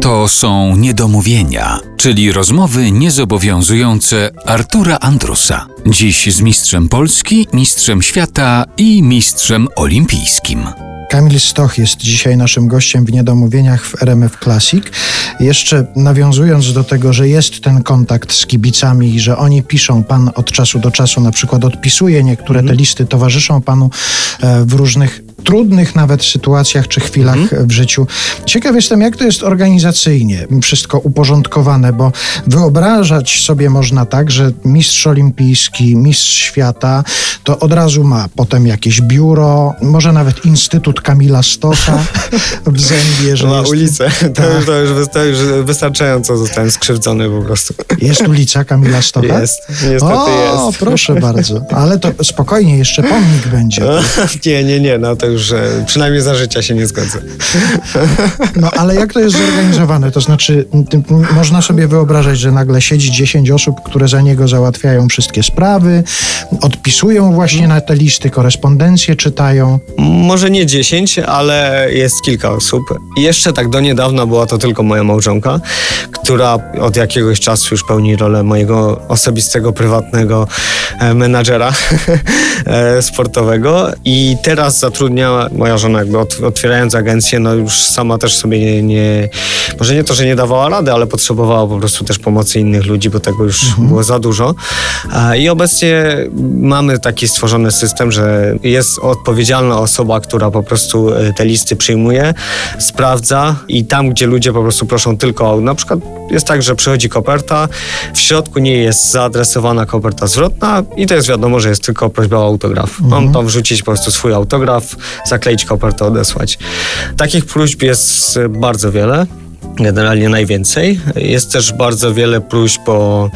To są niedomówienia, czyli rozmowy niezobowiązujące Artura Andrusa. Dziś z mistrzem Polski, mistrzem świata i mistrzem olimpijskim. Kamil Stoch jest dzisiaj naszym gościem w Niedomówieniach w RMF Classic. Jeszcze nawiązując do tego, że jest ten kontakt z kibicami i że oni piszą, pan od czasu do czasu na przykład odpisuje niektóre te listy, towarzyszą panu e, w różnych trudnych nawet sytuacjach czy chwilach w życiu. Ciekaw jestem, jak to jest organizacyjnie wszystko uporządkowane, bo wyobrażać sobie można tak, że mistrz olimpijski, mistrz świata, to od razu ma potem jakieś biuro, może nawet Instytut Kamila Stocha w Zębie, że Ma jest, ulicę. To, Tak. już, to już wystarczająco zostałem skrzywdzony po prostu. jest ulica Kamila Stocha? Jest, niestety o, jest. proszę bardzo. Ale to spokojnie, jeszcze pomnik będzie. Nie, nie, nie, no to już e, przynajmniej za życia się nie zgodzę. No ale jak to jest zorganizowane? To znaczy, można sobie wyobrażać, że nagle siedzi 10 osób, które za niego załatwiają wszystkie sprawy, odpisują właśnie na te listy, korespondencję czytają. Może nie 10, ale jest kilka osób. Jeszcze tak do niedawna była to tylko moja małżonka, która od jakiegoś czasu już pełni rolę mojego osobistego, prywatnego e, menadżera e, sportowego. I teraz zatrudniała moja żona, jakby ot- otwierając agencję, no już sama też sobie nie, nie, może nie to, że nie dawała rady, ale potrzebowała po prostu też pomocy innych ludzi, bo tego już było za dużo. I obecnie mamy taki stworzony system, że jest odpowiedzialna osoba, która po prostu e, te listy przyjmuje, sprawdza i tam, gdzie ludzie po prostu proszą tylko o, na przykład jest tak, że przychodzi koperta, w środku nie jest zaadresowana koperta zwrotna i to jest wiadomo, że jest tylko prośba o autograf. Mam tam wrzucić po prostu swój autograf, zakleić kopertę, odesłać. Takich próśb jest bardzo wiele. Generalnie najwięcej. Jest też bardzo wiele próśb o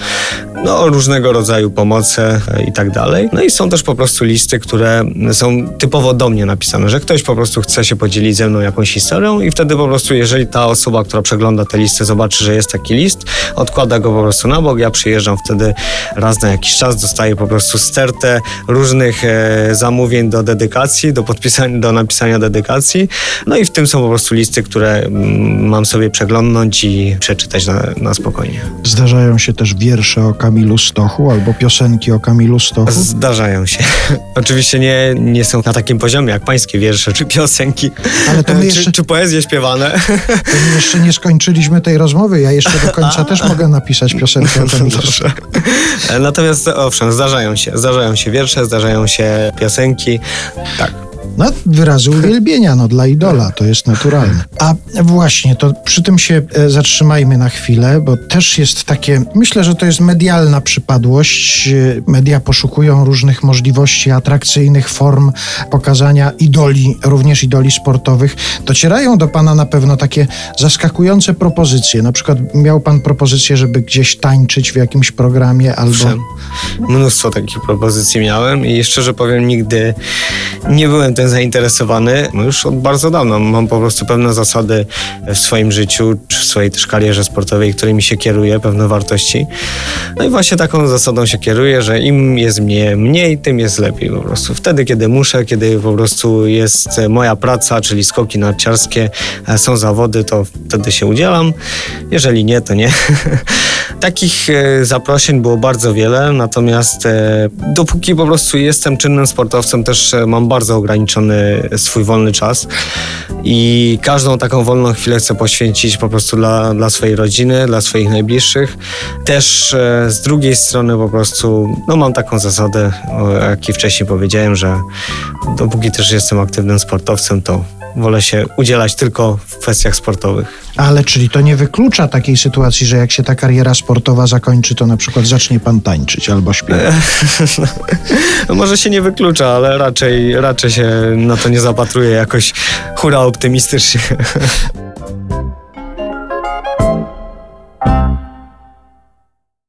no, różnego rodzaju pomocy e, i tak dalej. No i są też po prostu listy, które są typowo do mnie napisane, że ktoś po prostu chce się podzielić ze mną jakąś historią i wtedy po prostu, jeżeli ta osoba, która przegląda te listy, zobaczy, że jest taki list, odkłada go po prostu na bok, ja przyjeżdżam wtedy raz na jakiś czas, dostaję po prostu stertę różnych e, zamówień do dedykacji, do podpisania, do napisania dedykacji. No i w tym są po prostu listy, które mm, mam sobie przeglądnąć i przeczytać na, na spokojnie. Zdarzają się też wiersze o Kamilu Stochu albo piosenki o Kamilu Stochu. Zdarzają się. Oczywiście nie, nie są na takim poziomie jak pańskie wiersze czy piosenki. Ale to my czy, jeszcze- czy poezje śpiewane. To my jeszcze nie skończyliśmy tej rozmowy. Ja jeszcze do końca też mogę napisać piosenkę o Kamilu Stochu. Natomiast owszem, zdarzają się. Zdarzają się wiersze, zdarzają się piosenki. Tak. No, wyrazy uwielbienia, no dla idola, to jest naturalne. A właśnie, to przy tym się e, zatrzymajmy na chwilę, bo też jest takie, myślę, że to jest medialna przypadłość. E, Media poszukują różnych możliwości, atrakcyjnych form pokazania idoli, również idoli sportowych. Docierają do pana na pewno takie zaskakujące propozycje. Na przykład miał pan propozycję, żeby gdzieś tańczyć w jakimś programie albo... Mnóstwo takich propozycji miałem i szczerze powiem, nigdy nie byłem zainteresowany. No już od bardzo dawna mam po prostu pewne zasady w swoim życiu, czy w swojej też karierze sportowej, którymi się kieruję, pewne wartości. No i właśnie taką zasadą się kieruję, że im jest mnie mniej, tym jest lepiej po prostu. Wtedy, kiedy muszę, kiedy po prostu jest moja praca, czyli skoki narciarskie, e, są zawody, to wtedy się udzielam. Jeżeli nie, to nie. Takich e, zaproszeń było bardzo wiele, natomiast e, dopóki po prostu jestem czynnym sportowcem, też e, mam bardzo ograniczony swój wolny czas i każdą taką wolną chwilę chcę poświęcić po prostu dla, dla swojej rodziny, dla swoich najbliższych. Też z drugiej strony po prostu no, mam taką zasadę, o jakiej wcześniej powiedziałem, że dopóki też jestem aktywnym sportowcem, to wolę się udzielać tylko w kwestiach sportowych. Ale czyli to nie wyklucza takiej sytuacji, że jak się ta kariera sportowa zakończy, to na przykład zacznie pan tańczyć albo śpiewać. No może się nie wyklucza, ale raczej, raczej się na to nie zapatruję jakoś hura optymistycznie.